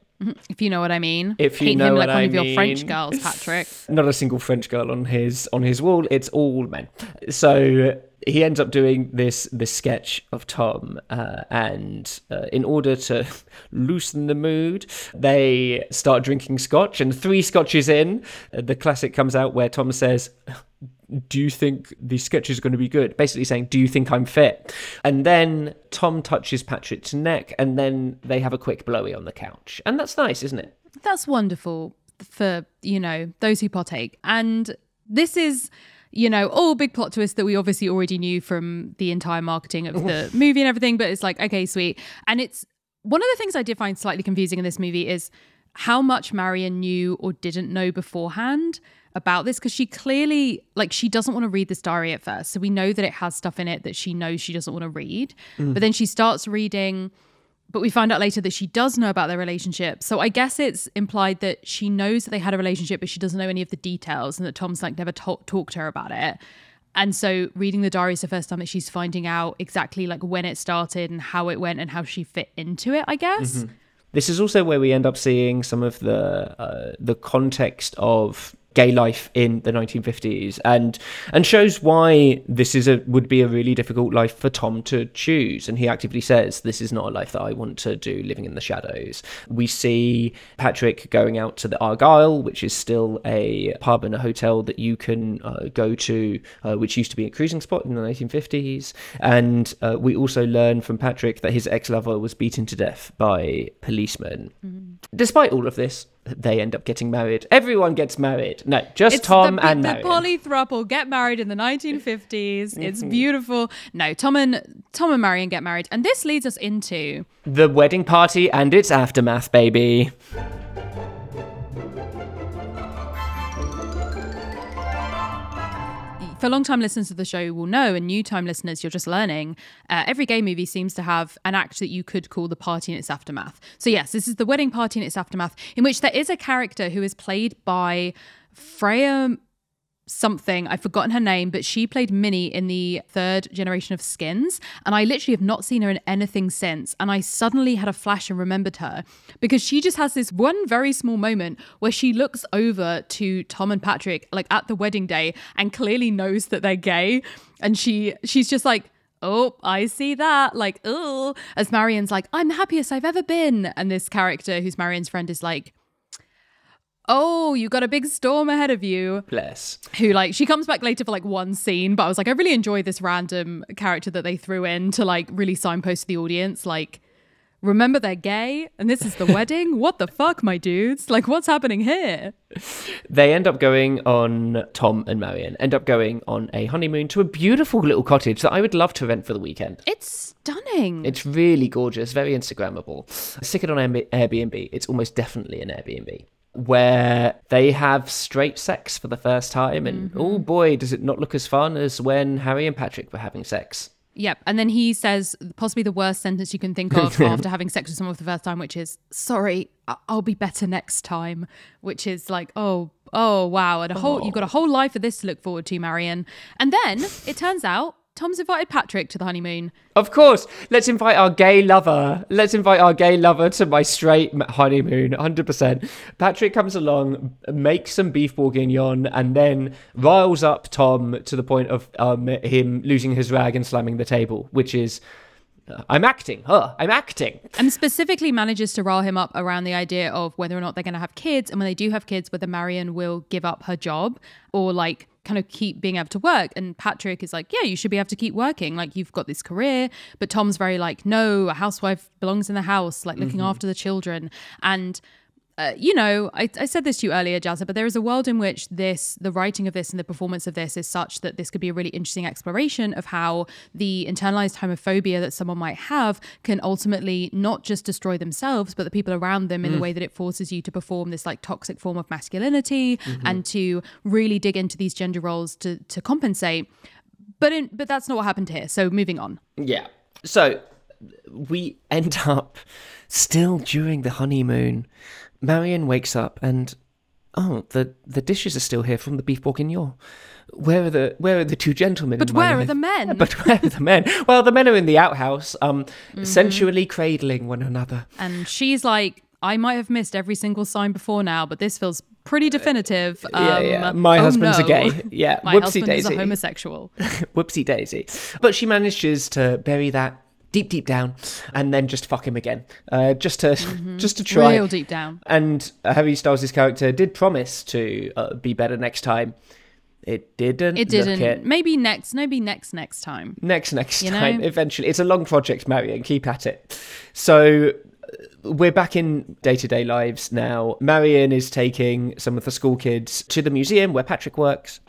If you know what I mean. If you Paint know him what like one I of your French mean. girls, Patrick. Not a single French girl on his on his wall. It's all men. So he ends up doing this this sketch of Tom, uh, and uh, in order to loosen the mood, they start drinking scotch. And three scotches in, uh, the classic comes out where Tom says. Do you think the sketch is going to be good? Basically saying, Do you think I'm fit? And then Tom touches Patrick's neck, and then they have a quick blowy on the couch. And that's nice, isn't it? That's wonderful for, you know, those who partake. And this is, you know, all big plot twist that we obviously already knew from the entire marketing of the movie and everything, but it's like, okay, sweet. And it's one of the things I did find slightly confusing in this movie is how much Marion knew or didn't know beforehand about this because she clearly like she doesn't want to read this diary at first so we know that it has stuff in it that she knows she doesn't want to read mm. but then she starts reading but we find out later that she does know about their relationship. So I guess it's implied that she knows that they had a relationship, but she doesn't know any of the details, and that Tom's like never to- talked to her about it. And so reading the diary is the first time that she's finding out exactly like when it started and how it went and how she fit into it. I guess. Mm-hmm. This is also where we end up seeing some of the uh, the context of gay life in the 1950s and and shows why this is a would be a really difficult life for Tom to choose. And he actively says this is not a life that I want to do living in the shadows. We see Patrick going out to the Argyle which is still a pub and a hotel that you can uh, go to uh, which used to be a cruising spot in the 1950s and uh, we also learn from Patrick that his ex-lover was beaten to death by policemen. Despite all of this they end up getting married. Everyone gets married. No, just It's Tom the, and the Marion. poly throuple get married in the 1950s. Mm-hmm. It's beautiful. No, Tom and Tom and Marion get married, and this leads us into the wedding party and its aftermath, baby. For long time listeners of the show will know, and new time listeners, you're just learning. Uh, every gay movie seems to have an act that you could call the party and its aftermath. So, yes, this is the wedding party and its aftermath, in which there is a character who is played by Freya something. I've forgotten her name, but she played Mini in the third generation of Skins. And I literally have not seen her in anything since. And I suddenly had a flash and remembered her because she just has this one very small moment where she looks over to Tom and Patrick, like at the wedding day, and clearly knows that they're gay. And she she's just like, Oh, I see that. Like, oh, as Marion's like, I'm the happiest I've ever been. And this character who's Marion's friend is like, Oh, you got a big storm ahead of you Bless. who like she comes back later for like one scene but i was like i really enjoyed this random character that they threw in to like really signpost the audience like remember they're gay and this is the wedding what the fuck my dudes like what's happening here They end up going on, Tom and Marion end up going on a honeymoon to a beautiful little cottage that I would love to rent for the weekend. it's stunning It's really gorgeous, very Instagrammable. Stick it on Airbnb. It's almost definitely an Airbnb. Where they have straight sex for the first time, and mm-hmm. oh boy, does it not look as fun as when Harry and Patrick were having sex. yep and then he says possibly the worst sentence you can think of after having sex with someone for the first time which is sorry i'll be better next time which is like oh oh wow and a whole you've got a whole life of this to look forward to marion. And then it turns out tom's invited patrick to the honeymoon Of course, let's invite our gay lover. Let's invite our gay lover to my straight honeymoon, 100%. Patrick comes along, makes some beef bourguignon, and then riles up Tom to the point of um, him losing his rag and slamming the table, which is. uh, I'm acting, huh? I'm acting. and specifically manages to rile him up around the idea of whether or not they're going to have kids and when they do have kids whether marion will give up her job or like kind of keep being able to work. And patrick is like yeah you should be able to keep working. Like you've got this career. But tom's very like no a housewife belongs in the house like looking mm-hmm. after the children. And uh, you know, I, I said this to you earlier, Jazza, but there is a world in which this, the writing of this and the performance of this is such that this could be a really interesting exploration of how the internalized homophobia that someone might have can ultimately not just destroy themselves, but the people around them in the way that it forces you to perform this like toxic form of masculinity and to really dig into these gender roles to to compensate. But in, but that's not what happened here. So moving on. Yeah. So we end up still during the honeymoon. Marion wakes up and Oh, the the dishes are still here from the beef bourguignon. Where are the where are the two gentlemen? But where are the men? But where are the men? Well, the men are in the outhouse, um, Mm-hmm. sensually cradling one another. and she's like, I might have missed every single sign before now, but this feels pretty definitive. Um, yeah, yeah. My oh husband's a gay. Yeah, My whoopsie husband daisy. is a homosexual. Whoopsie daisy. But she manages to bury that deep, deep down, and then just fuck him again, uh, just to just to try. Mm-hmm. Real deep down. And Harry Styles' character did promise to uh, be better next time. It didn't. It didn't. it. Maybe next. Maybe next next time. Next, next You time. know? Eventually, it's a long project, Marion. Keep at it. So uh, we're back in day-to-day lives now. Marion is taking some of the school kids to the museum where Patrick works,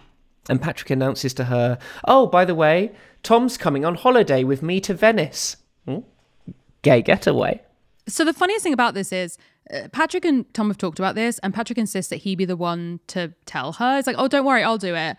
and Patrick announces to her, "Oh, by the way, Tom's coming on holiday with me to Venice. Hmm? Gay getaway." So the funniest thing about this is uh, Patrick and Tom have talked about this, and Patrick insists that he be the one to tell her. It's like, oh, don't worry, I'll do it.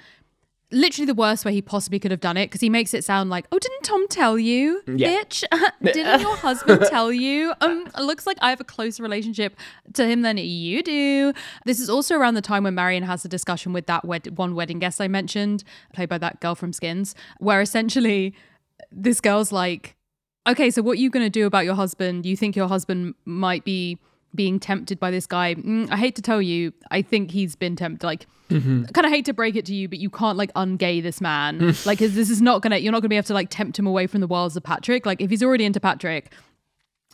Literally the worst way he possibly could have done it because he makes it sound like, oh, didn't Tom tell you, Yeah. bitch? didn't your husband tell you? Um, looks like I have a closer relationship to him than you do. This is also around the time when Marion has a discussion with that wed- one wedding guest I mentioned, played by that girl from Skins, where essentially this girl's like, okay, so what are you going to do about your husband? You think your husband might be being tempted by this guy? Mm, I hate to tell you, I think he's been tempted. Like, kind of hate to break it to you, but you can't like ungay this man. like, this is not gonna, you're not gonna be able to like tempt him away from the wilds of Patrick. Like, if he's already into Patrick,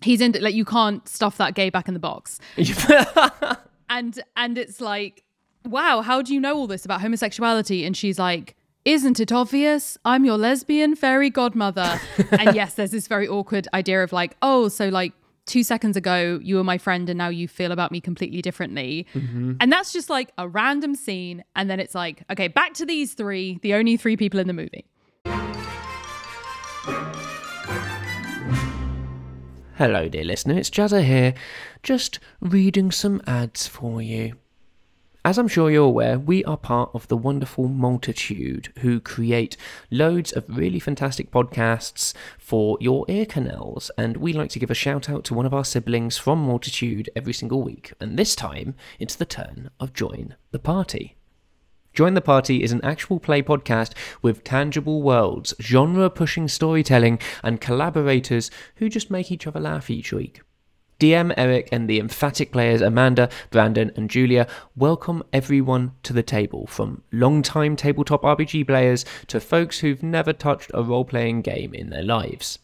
he's into like you can't stuff that gay back in the box. and and it's like wow how do you know all this about homosexuality and she's like isn't it obvious i'm your lesbian fairy godmother and yes there's this very awkward idea of like oh so like two seconds ago you were my friend and now you feel about me completely differently mm-hmm. and that's just like a random scene and then it's like okay back to these three the only three people in the movie Hello, dear listener. It's Jazza here, just reading some ads for you. As I'm sure you're aware, we are part of the wonderful multitude who create loads of really fantastic podcasts for your ear canals, and we like to give a shout out to one of our siblings from Multitude every single week. And this time, it's the turn of Join the Party. Join the Party is an actual play podcast with tangible worlds, genre pushing storytelling, and collaborators who just make each other laugh each week. DM Eric and the emphatic players Amanda, Brandon, and Julia welcome everyone to the table, from long-time tabletop RPG players to folks who've never touched a role playing game in their lives.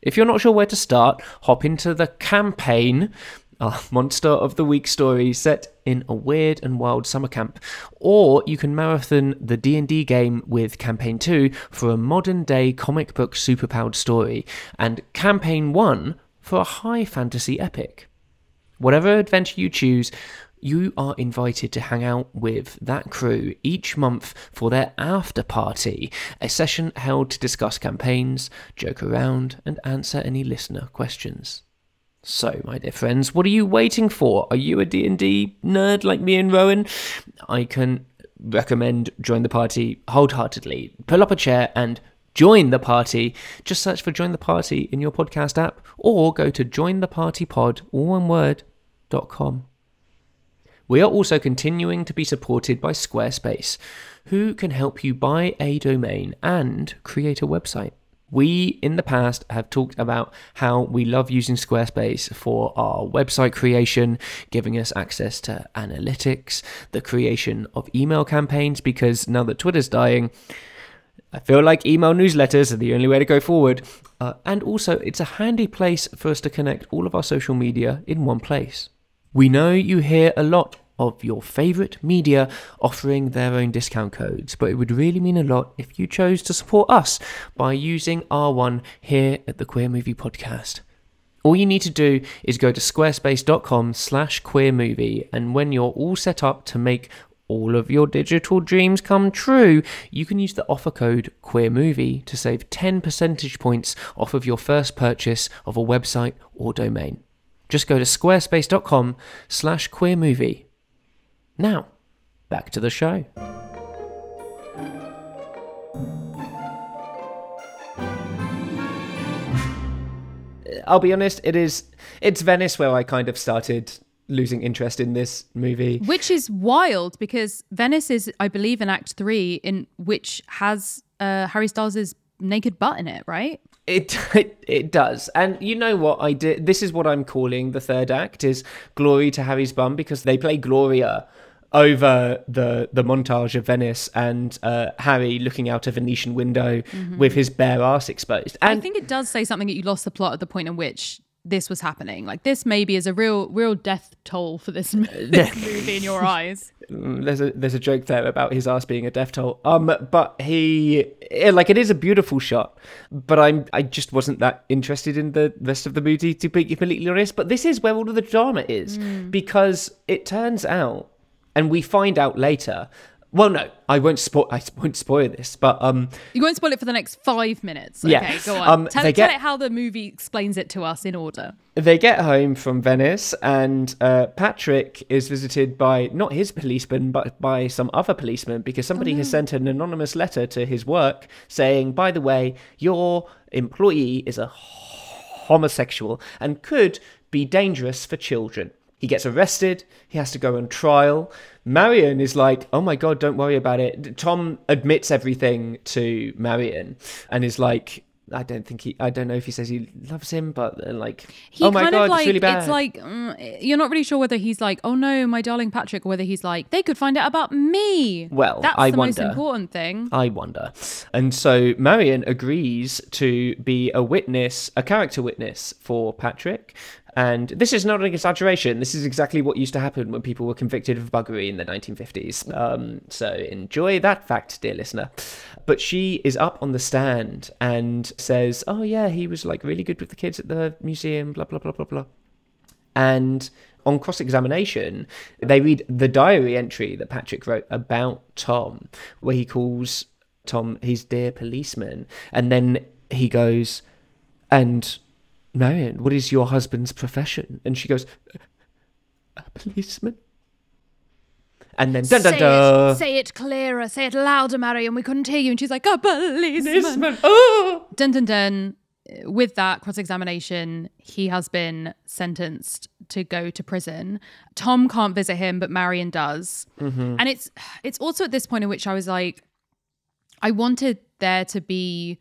If you're not sure where to start, hop into the campaign, Monster of the Week story set in a weird and wild summer camp, or you can marathon the D&D game with Campaign 2 for a modern-day comic book superpowered story, and Campaign 1 for a high fantasy epic. Whatever adventure you choose, you are invited to hang out with that crew each month for their after party, a session held to discuss campaigns, joke around, and answer any listener questions. So, my dear friends, what are you waiting for? Are you a D&D nerd like me and Rowan? I can recommend join the party wholeheartedly. Pull up a chair and join the party. Just search for join the party in your podcast app or go to jointhepartypod, all one word, dot com. We are also continuing to be supported by Squarespace, who can help you buy a domain and create a website. We in the past have talked about how we love using Squarespace for our website creation, giving us access to analytics, the creation of email campaigns, because now that Twitter's dying, I feel like email newsletters are the only way to go forward. Uh, and also, it's a handy place for us to connect all of our social media in one place. We know you hear a lot of your favourite media offering their own discount codes, but it would really mean a lot if you chose to support us by using R1 here at the Queer Movie Podcast. All you need to do is go to squarespace.com slash queer movie, and when you're all set up to make all of your digital dreams come true, you can use the offer code QueerMovie to save 10 percentage points off of your first purchase of a website or domain. Just go to squarespace.com slash queermovie. Now, back to the show. I'll be honest, it is it's Venice where I kind of started losing interest in this movie. Which is wild because Venice is, I believe, in Act Three, in which has uh, Harry Styles' naked butt in it, right? It, it it does, and you know what I did. This is what I'm calling the third act is glory to Harry's bum because they play Gloria over the the montage of Venice and uh, Harry looking out a Venetian window with his bare ass exposed. I think it does say something that you lost the plot at the point in which this was happening. Like this maybe is a real, real death toll for this, this movie in your eyes. Mm, there's a there's a joke there about his ass being a death toll. Um, but he like it is a beautiful shot, but I'm I just wasn't that interested in the rest of the movie to be completely honest. But this is where all of the drama is because it turns out, and we find out later. Well, no, I won't spoil. I won't spoil this, but um, You won't spoil it for the next five minutes. Okay, Yeah. go on. Um, tell, get- it how the movie explains it to us in order. They get home from Venice, and uh, Patrick is visited by not his policeman, but by some other policeman because somebody has sent an anonymous letter to his work saying, by the way, your employee is a homosexual and could be dangerous for children. He gets arrested. He has to go on trial. Marion is like, "Oh my god, don't worry about it." Tom admits everything to Marion and is like, "I don't think he. I don't know if he says he loves him, but uh, like, He oh my god, like it's really bad." It's like mm, you're not really sure whether he's like, oh no, my darling Patrick, or whether he's like, they could find out about me. Well, that's I the most important thing. I wonder. And so Marion agrees to be a witness, a character witness for Patrick. And this is not an exaggeration. This is exactly what used to happen when people were convicted of buggery in the 1950s. Um, so enjoy that fact, dear listener. But she is up on the stand and says, Oh, yeah, he was like really good with the kids at the museum, blah, blah, blah, blah, blah. And on cross examination, they read the diary entry that Patrick wrote about Tom, where he calls Tom his dear policeman. And then he goes, And Marion, what is your husband's profession? And she goes, A policeman. And then dun dun say, dun. it, say it clearer, say it louder, Marion. We couldn't hear you. And she's like, a policeman. Policeman. Oh! Dun dun dun. With that cross examination, he has been sentenced to go to prison. Tom can't visit him, but Marion does. Mm-hmm. And it's it's also at this point in which I was like, I wanted there to be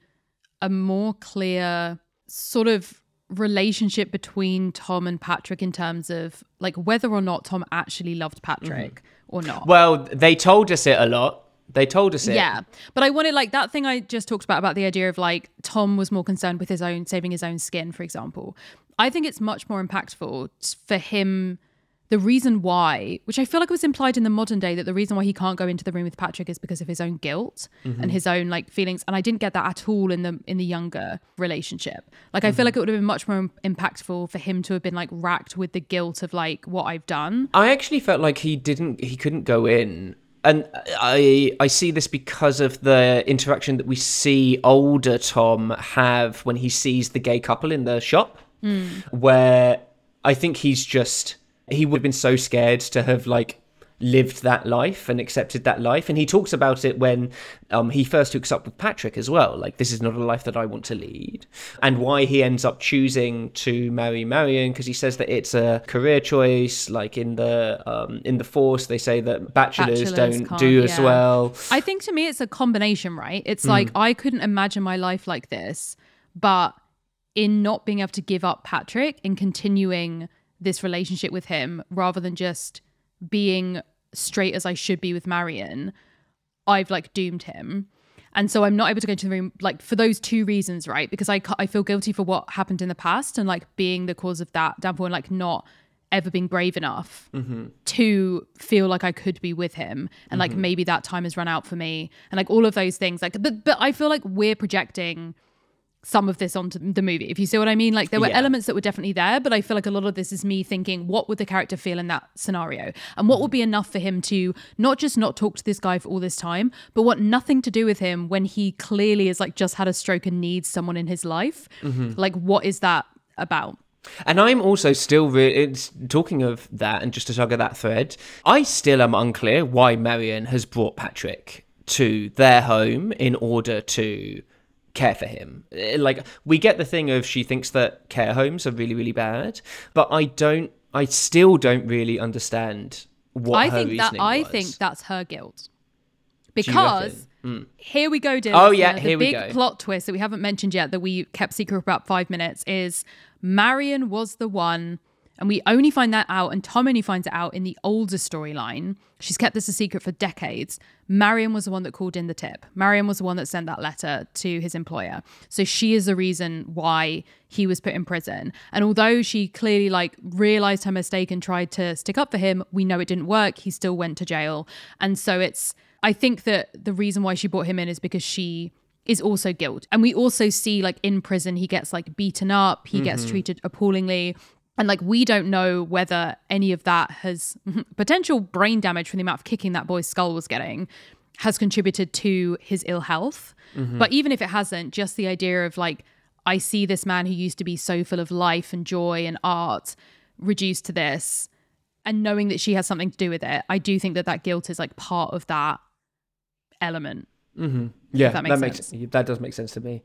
a more clear sort of relationship between Tom and Patrick in terms of like whether or not Tom actually loved Patrick mm-hmm. or not. Well, they told us it a lot. They told us it. Yeah. But I wanted like that thing I just talked about about the idea of like Tom was more concerned with his own saving his own skin, for example. I think it's much more impactful for him the reason why, which I feel like was implied in the modern day that the reason why he can't go into the room with Patrick is because of his own guilt and mm-hmm. his own like feelings and I didn't get that at all in the in the younger relationship. Like I feel mm-hmm. like it would have been much more impactful for him to have been like racked with the guilt of like what I've done. I actually felt like he didn't he couldn't go in. And I I see this because of the interaction that we see older Tom have when he sees the gay couple in the shop hmm. where I think he's just he would have been so scared to have like lived that life and accepted that life. And he talks about it when um, he first hooks up with patrick as well. Like this is not a life that i want to lead. And why he ends up choosing to marry marion because he says that it's a career choice. Like in the um, in the force they say that bachelors, Bachelors don't do as well. I think to me it's a combination, right? It's Mm. like I couldn't imagine my life like this, but in not being able to give up Patrick and continuing this relationship with him rather than just being straight as I should be with Marion, I've like doomed him. And so I'm not able to go into the room like for those two reasons, right? Because I I feel guilty for what happened in the past and like being the cause of that downfall and like not ever being brave enough mm-hmm. to feel like I could be with him and like mm-hmm. maybe that time has run out for me and like all of those things like but but I feel like we're projecting some of this onto the movie if you see what I mean. Like there were Yeah. elements that were definitely there but I feel like a lot of this is me thinking what would the character feel in that scenario? And what mm. would be enough for him to not just not talk to this guy for all this time but want nothing to do with him when he clearly has like just had a stroke and needs someone in his life? Mm-hmm. Like what is that about? And I'm also still re- it's talking of that, and just to tug at that thread, I still am unclear why Marion has brought Patrick to their home in order to care for him. Eh, Like we get the thing of she thinks that care homes are really really bad, but I don't I still don't really understand what I think that I was. think that's her guilt. Because? Mm. here we go, dear. Oh, yeah, the here we go. The big plot twist that we haven't mentioned yet that we kept secret for about five minutes is Marion was the one, and we only find that out, and Tom only finds it out in the older storyline. She's kept this a secret for decades. Marion was the one that called in the tip. Marion was the one that sent that letter to his employer. So she is the reason why he was put in prison. And although she clearly like realized her mistake and tried to stick up for him, we know it didn't work. He still went to jail. And so it's I think that the reason why she brought him in is because she is also guilt. And we also see like in prison he gets like beaten up, he gets mm-hmm. treated appallingly. And like we don't know whether any of that has potential brain damage from the amount of kicking that boy's skull was getting has contributed to his ill health. Mm-hmm. But even if it hasn't, just the idea of like I see this man who used to be so full of life and joy and art reduced to this and knowing that she has something to do with it, I do think that that guilt is like part of that element. Mm-hmm. Yeah, that that makes makes, that does make sense to me.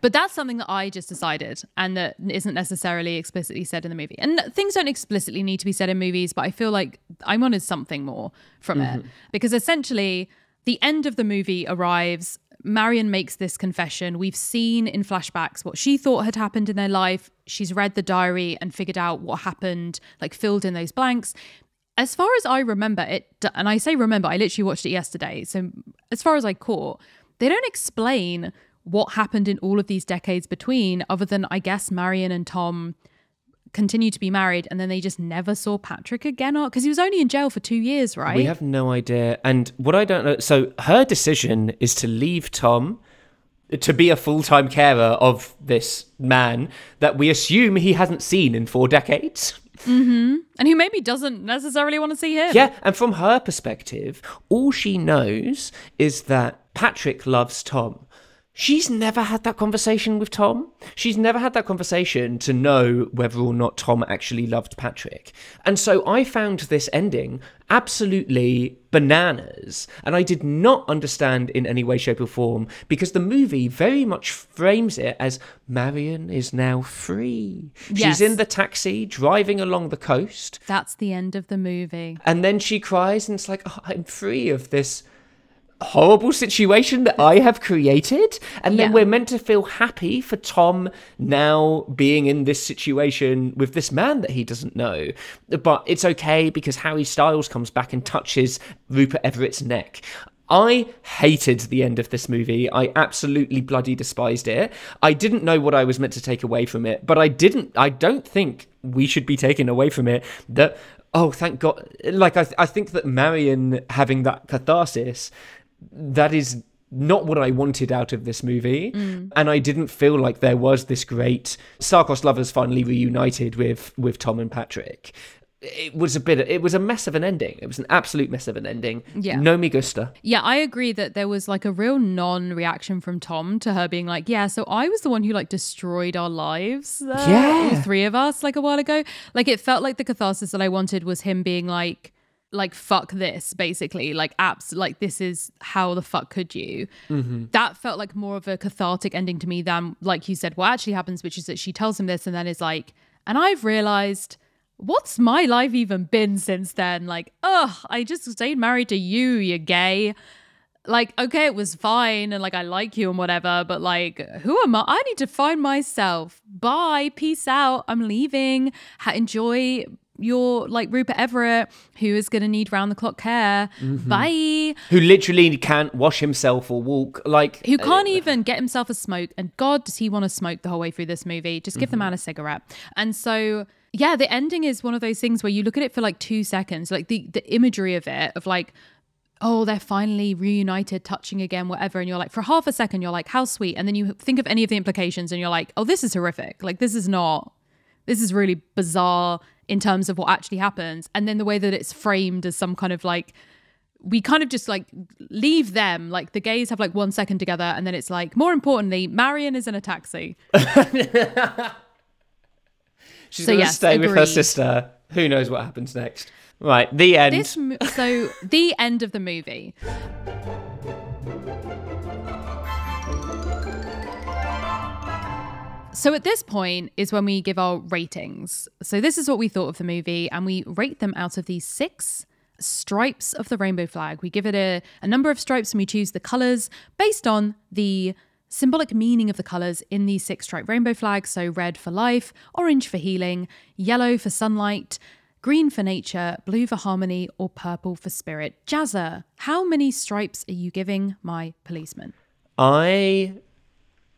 But that's something that I just decided and that isn't necessarily explicitly said in the movie. And things don't explicitly need to be said in movies, but I feel like I wanted something more from it. Mm-hmm. Because essentially, the end of the movie arrives. Marion makes this confession. We've seen in flashbacks what she thought had happened in their life. She's read the diary and figured out what happened, like filled in those blanks. As far as I remember it, and I say remember, I literally watched it yesterday. So, as far as I caught, they don't explain what happened in all of these decades between, other than I guess Marion and Tom continued to be married and then they just never saw Patrick again or because he was only in jail for two years, right? We have no idea. And what I don't know, so her decision is to leave Tom to be a full time carer of this man that we assume he hasn't seen in four decades. Mm-hmm. and who maybe doesn't necessarily want to see him. Yeah, and from her perspective, all she knows is that Patrick loves Tom. She's never had that conversation with Tom. She's never had that conversation to know whether or not Tom actually loved Patrick. And so I found this ending absolutely bananas. And I did not understand in any way, shape, or form because the movie very much frames it as Marion is now free. Yes. She's in the taxi driving along the coast. That's the end of the movie. And then she cries, and it's like, oh, I'm free of this horrible situation that I have created. And then Yeah. we're meant to feel happy for Tom now being in this situation with this man that he doesn't know. But it's okay because Harry Styles comes back and touches Rupert Everett's neck. I hated the end of this movie. I absolutely bloody despised it. I didn't know what I was meant to take away from it, but I didn't I don't think we should be taken away from it that oh thank god like I I think that Marion having that catharsis that is not what I wanted out of this movie. And I didn't feel like there was this great Star-Crossed lovers finally reunited with with Tom and Patrick. It was a bit it was a mess of an ending. It was an absolute mess of an ending. Yeah. No me gusta. Yeah, I agree that there was like a real non reaction from Tom to her being like, Yeah, so I was the one who like destroyed our lives. Uh, Yeah. All three of us, like a while ago. Like it felt like the catharsis that I wanted was him being like, like fuck this basically like apps like this is how the fuck could you? Mm-hmm. That felt like more of a cathartic ending to me than like you said what actually happens which is that she tells him this and then is like and i've realized what's my life even been since then? Like ugh i just stayed married to you You're gay. Like okay it was fine and like i like you and whatever but like who am i? I need to find myself. Bye peace out. I'm leaving. Ha- enjoy your like rupert everett who is going to need round the clock care. Mm-hmm. Bye. Who literally can't wash himself or walk like who eh, can't even get himself a smoke and god does he want to smoke the whole way through this movie? Just give the mm-hmm. man a cigarette. And so yeah the ending is one of those things where you look at it for like two seconds like the the imagery of it of like oh they're finally reunited touching again whatever and you're like for half a second you're like how sweet and then you think of any of the implications and you're like oh this is horrific. Like this is not this is really bizarre in terms of what actually happens and then the way that it's framed as some kind of like we kind of just like leave them like the gays have like one second together and then it's like more importantly marion is in a taxi she's so gonna yes, stay with her sister. Who knows what happens next? Right, the end. this so the end of the movie So at this point is when we give our ratings. So this is what we thought of the movie, and we rate them out of these six stripes of the rainbow flag. We give it a, a number of stripes and we choose the colors based on the symbolic meaning of the colours in the six stripe rainbow flag. So, red for life, orange for healing, yellow for sunlight, green for nature, blue for harmony, or purple for spirit. Jazza, how many stripes are you giving my policeman? I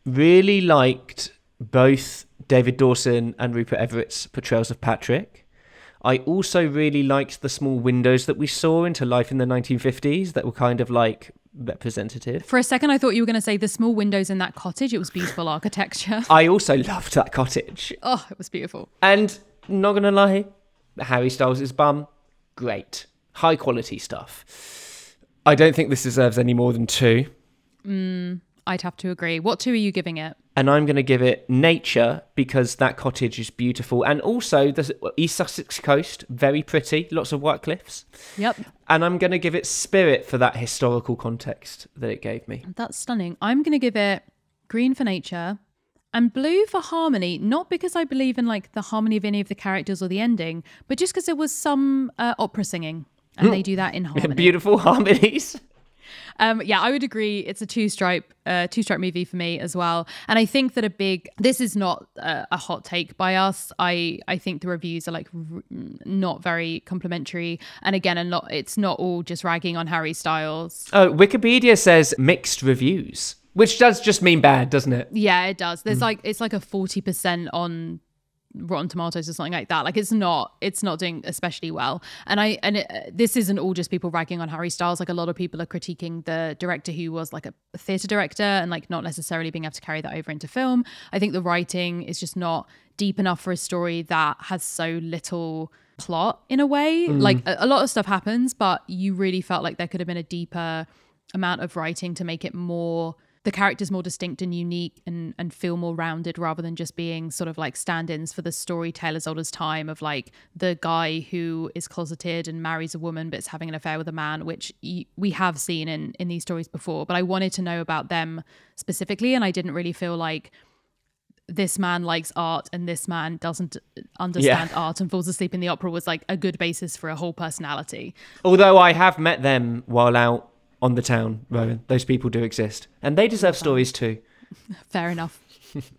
really liked both David Dawson and Rupert Everett's portrayals of Patrick. I also really liked the small windows that we saw into life in the 1950s that were kind of like representative. For a second, I thought you were going to say the small windows in that cottage. It was beautiful architecture. I also loved that cottage. Oh, it was beautiful. And not going to lie, Harry Styles' is bum, great. High quality stuff. I don't think this deserves any more than two. Mm, I'd have to agree. What two are you giving it? And I'm going to give it nature because that cottage is beautiful, and also the East Sussex coast, very pretty, lots of white cliffs. Yep. And I'm going to give it spirit for that historical context that it gave me. That's stunning. I'm going to give it green for nature and blue for harmony, not because I believe in like the harmony of any of the characters or the ending, but just because there was some uh, opera singing, and they do that in harmony. Beautiful harmonies. Um, yeah, I would agree. It's a two stripe, uh, two stripe movie for me as well. And I think that a big, this is not a, a hot take by us. I I think the reviews are like r- not very complimentary, and again, and not it's not all just ragging on Harry Styles. Oh, Wikipedia says mixed reviews. Which does just mean bad, doesn't it? Yeah, it does. There's mm. like it's like a forty percent on Rotten Tomatoes or something like that. Like it's not it's not doing especially well. And I and it, this isn't all just people ragging on Harry Styles. Like a lot of people are critiquing the director who was like a theater director and like not necessarily being able to carry that over into film. I think the writing is just not deep enough for a story that has so little plot in a way. Mm. Like a, a lot of stuff happens, but you really felt like there could have been a deeper amount of writing to make it more the characters more distinct and unique and and feel more rounded rather than just being sort of like stand-ins for the storyteller's old time of like the guy who is closeted and marries a woman but is having an affair with a man which y- we have seen in in these stories before but I wanted to know about them specifically and I didn't really feel like this man likes art and this man doesn't understand yeah. art and falls asleep in the opera was like a good basis for a whole personality. Although I have met them while out on the town, Rowan. Those people do exist. And they deserve stories too. Fair enough.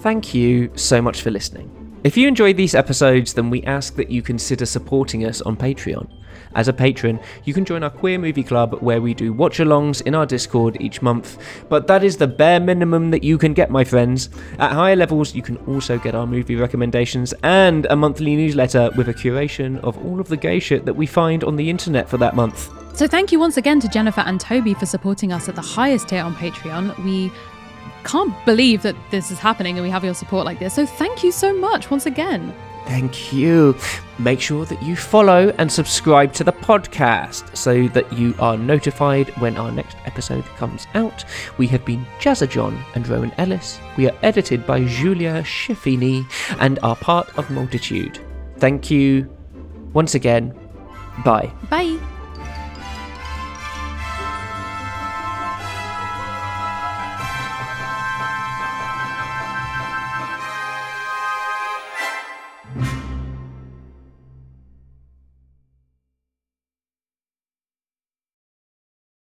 Thank you so much for listening. If you enjoyed these episodes, then we ask that you consider supporting us on Patreon. As a patron, you can join our Queer Movie Club where we do watch alongs in our Discord each month, but that is the bare minimum that you can get, my friends. At higher levels, you can also get our movie recommendations and a monthly newsletter with a curation of all of the gay shit that we find on the internet for that month. So, thank you once again to Jennifer and Toby for supporting us at the highest tier on Patreon. We can't believe that this is happening and we have your support like this. So, thank you so much once again. Thank you. Make sure that you follow and subscribe to the podcast so that you are notified when our next episode comes out. We have been Jazza John and Rowan Ellis. We are edited by Julia Schifini and are part of Multitude. Thank you once again. Bye. Bye.